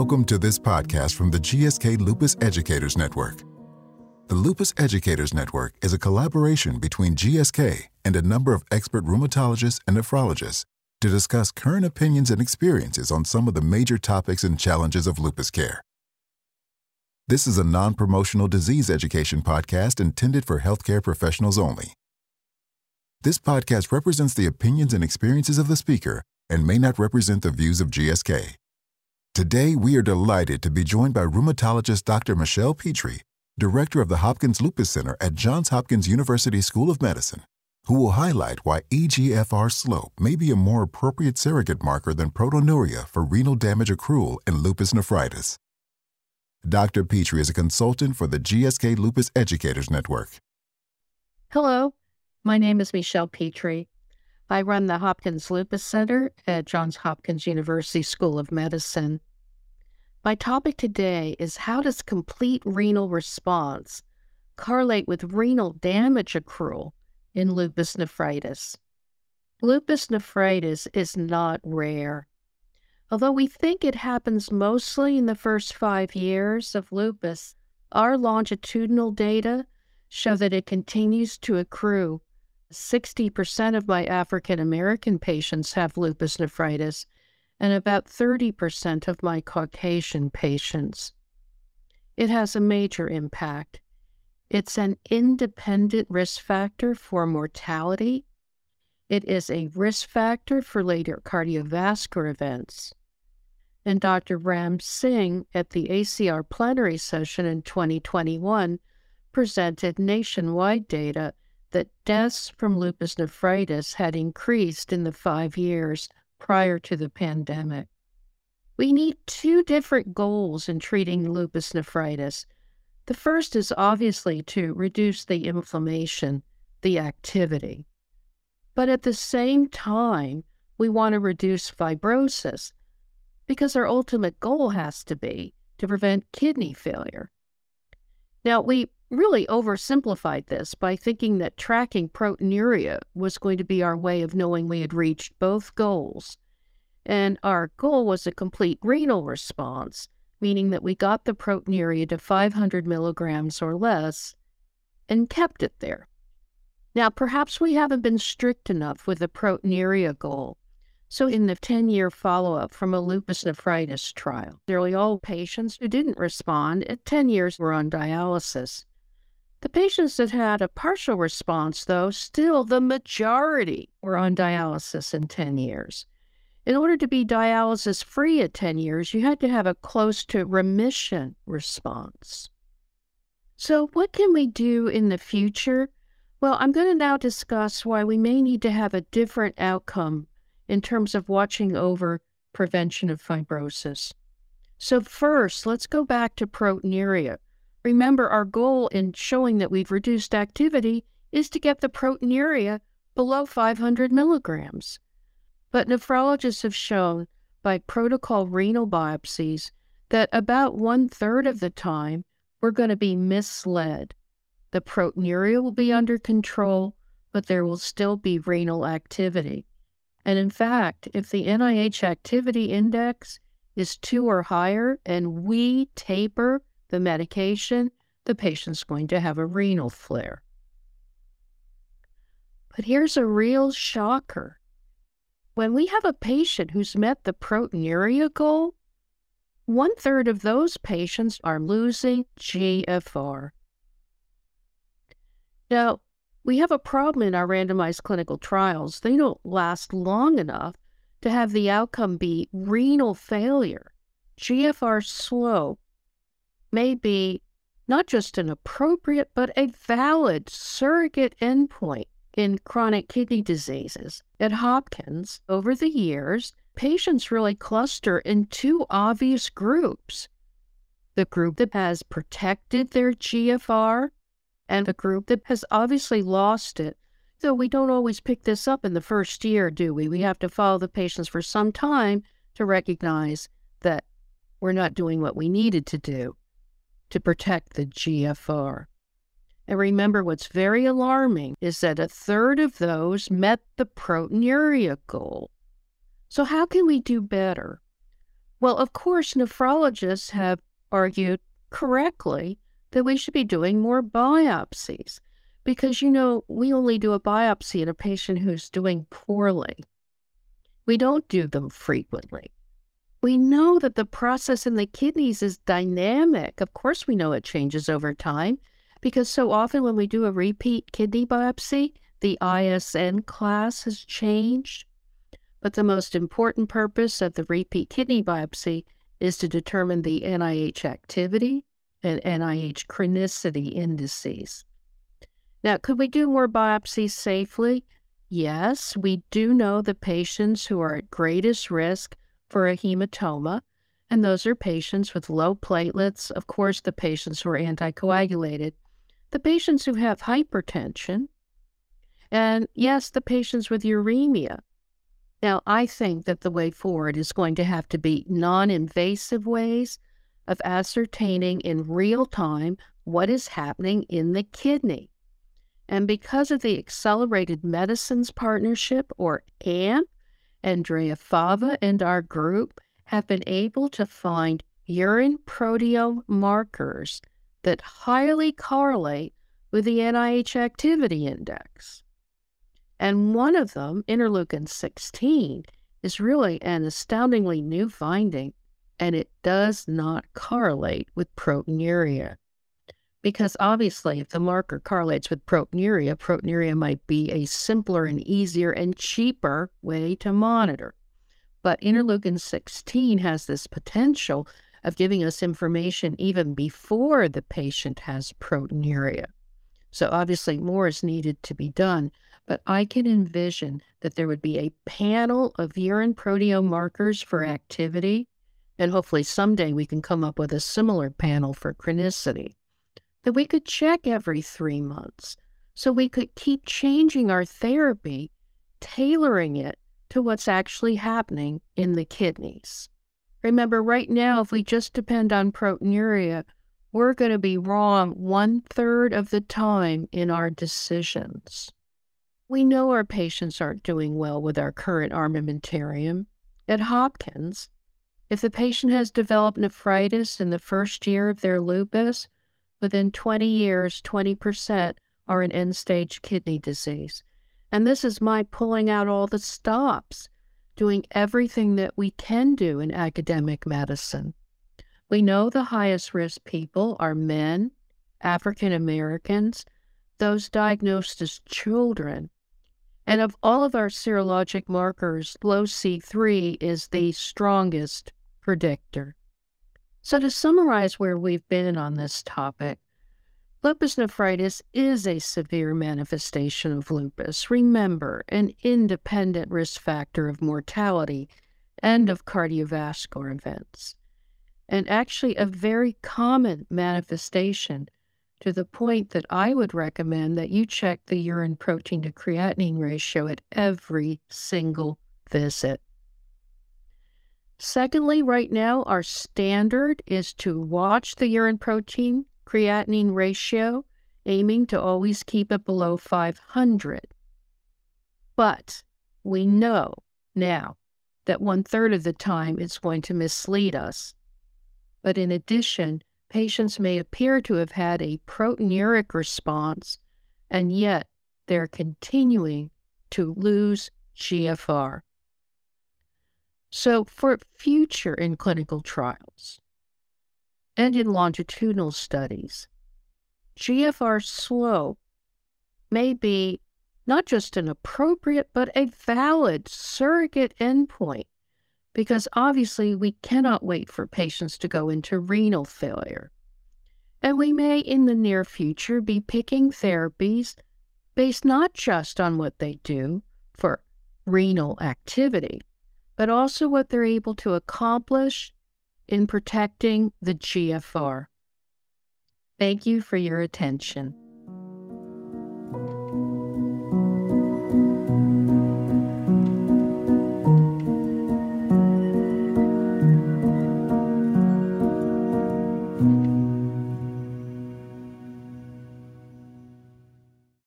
Welcome to this podcast from the GSK Lupus Educators Network. The Lupus Educators Network is a collaboration between GSK and a number of expert rheumatologists and nephrologists to discuss current opinions and experiences on some of the major topics and challenges of lupus care. This is a non promotional disease education podcast intended for healthcare professionals only. This podcast represents the opinions and experiences of the speaker and may not represent the views of GSK. Today, we are delighted to be joined by rheumatologist Dr. Michelle Petri, director of the Hopkins Lupus Center at Johns Hopkins University School of Medicine, who will highlight why EGFR slope may be a more appropriate surrogate marker than proteinuria for renal damage accrual in lupus nephritis. Dr. Petri is a consultant for the GSK Lupus Educators Network. Hello, my name is Michelle Petri. I run the Hopkins Lupus Center at Johns Hopkins University School of Medicine. My topic today is how does complete renal response correlate with renal damage accrual in lupus nephritis? Lupus nephritis is not rare. Although we think it happens mostly in the first five years of lupus, our longitudinal data show that it continues to accrue 60% of my African American patients have lupus nephritis, and about 30% of my Caucasian patients. It has a major impact. It's an independent risk factor for mortality. It is a risk factor for later cardiovascular events. And Dr. Ram Singh at the ACR plenary session in 2021 presented nationwide data that deaths from lupus nephritis had increased in the five years prior to the pandemic. We need two different goals in treating lupus nephritis. The first is obviously to reduce the inflammation, the activity. But at the same time, we want to reduce fibrosis because our ultimate goal has to be to prevent kidney failure. Now, we really oversimplified this by thinking that tracking proteinuria was going to be our way of knowing we had reached both goals. And our goal was a complete renal response, meaning that we got the proteinuria to 500 milligrams or less and kept it there. Now, perhaps we haven't been strict enough with the proteinuria goal. So, in the 10 year follow up from a lupus nephritis trial, nearly all patients who didn't respond at 10 years were on dialysis. The patients that had a partial response, though, still the majority were on dialysis in 10 years. In order to be dialysis free at 10 years, you had to have a close to remission response. So, what can we do in the future? Well, I'm going to now discuss why we may need to have a different outcome in terms of watching over prevention of fibrosis. So, first, let's go back to proteinuria. Remember, our goal in showing that we've reduced activity is to get the proteinuria below 500 milligrams. But nephrologists have shown by protocol renal biopsies that about one third of the time we're going to be misled. The proteinuria will be under control, but there will still be renal activity. And in fact, if the NIH activity index is two or higher and we taper the medication, the patient's going to have a renal flare. But here's a real shocker. When we have a patient who's met the proteinuria goal, one third of those patients are losing GFR. Now, we have a problem in our randomized clinical trials. They don't last long enough to have the outcome be renal failure. GFR slope may be not just an appropriate, but a valid surrogate endpoint in chronic kidney diseases. At Hopkins, over the years, patients really cluster in two obvious groups the group that has protected their GFR and the group that has obviously lost it. Though we don't always pick this up in the first year, do we? We have to follow the patients for some time to recognize that we're not doing what we needed to do to protect the GFR. And remember, what's very alarming is that a third of those met the proteinuria goal. So, how can we do better? Well, of course, nephrologists have argued correctly that we should be doing more biopsies because, you know, we only do a biopsy in a patient who's doing poorly. We don't do them frequently. We know that the process in the kidneys is dynamic. Of course, we know it changes over time because so often when we do a repeat kidney biopsy, the ISN class has changed. But the most important purpose of the repeat kidney biopsy is to determine the NIH activity and NIH chronicity indices. Now, could we do more biopsies safely? Yes, we do know the patients who are at greatest risk for a hematoma, and those are patients with low platelets, of course, the patients who are anticoagulated, the patients who have hypertension, and yes, the patients with uremia. Now, I think that the way forward is going to have to be non invasive ways of ascertaining in real time what is happening in the kidney. And because of the Accelerated Medicines Partnership, or AMP, Andrea Fava and our group have been able to find urine proteome markers that highly correlate with the NIH activity index. And one of them, interleukin 16, is really an astoundingly new finding, and it does not correlate with proteinuria. Because obviously, if the marker correlates with proteinuria, proteinuria might be a simpler and easier and cheaper way to monitor. But interleukin 16 has this potential of giving us information even before the patient has proteinuria. So obviously, more is needed to be done but I can envision that there would be a panel of urine proteome markers for activity, and hopefully someday we can come up with a similar panel for chronicity that we could check every three months so we could keep changing our therapy, tailoring it to what's actually happening in the kidneys. Remember, right now, if we mm-hmm. just depend on proteinuria, we're going to be wrong one third of the time in our decisions. We know our patients aren't doing well with our current armamentarium. At Hopkins, if the patient has developed nephritis in the first year of their lupus, within 20 years, 20% are in end stage kidney disease. And this is my pulling out all the stops, doing everything that we can do in academic medicine. We know the highest risk people are men, African Americans, those diagnosed as children, and of all of our serologic markers, low C3 is the strongest predictor. So, to summarize where we've been on this topic, lupus nephritis is a severe manifestation of lupus. Remember, an independent risk factor of mortality and of cardiovascular events, and actually a very common manifestation to the point that I would recommend that you check the urine protein to creatinine ratio at every single visit. Secondly, right now, our standard is to watch the urine protein creatinine ratio, aiming to always keep it below 500. But we know now that one third of the time it's going to mislead us. But in addition, patients may appear to have had a proteinuric response, and yet they're continuing to lose GFR. So, for future in clinical trials and in longitudinal studies, GFR slope may be not just an appropriate but a valid surrogate endpoint because obviously we cannot wait for patients to go into renal failure. And we may in the near future be picking therapies based not just on what they do for renal activity, but also what they're able to accomplish in protecting the GFR. Thank you for your attention.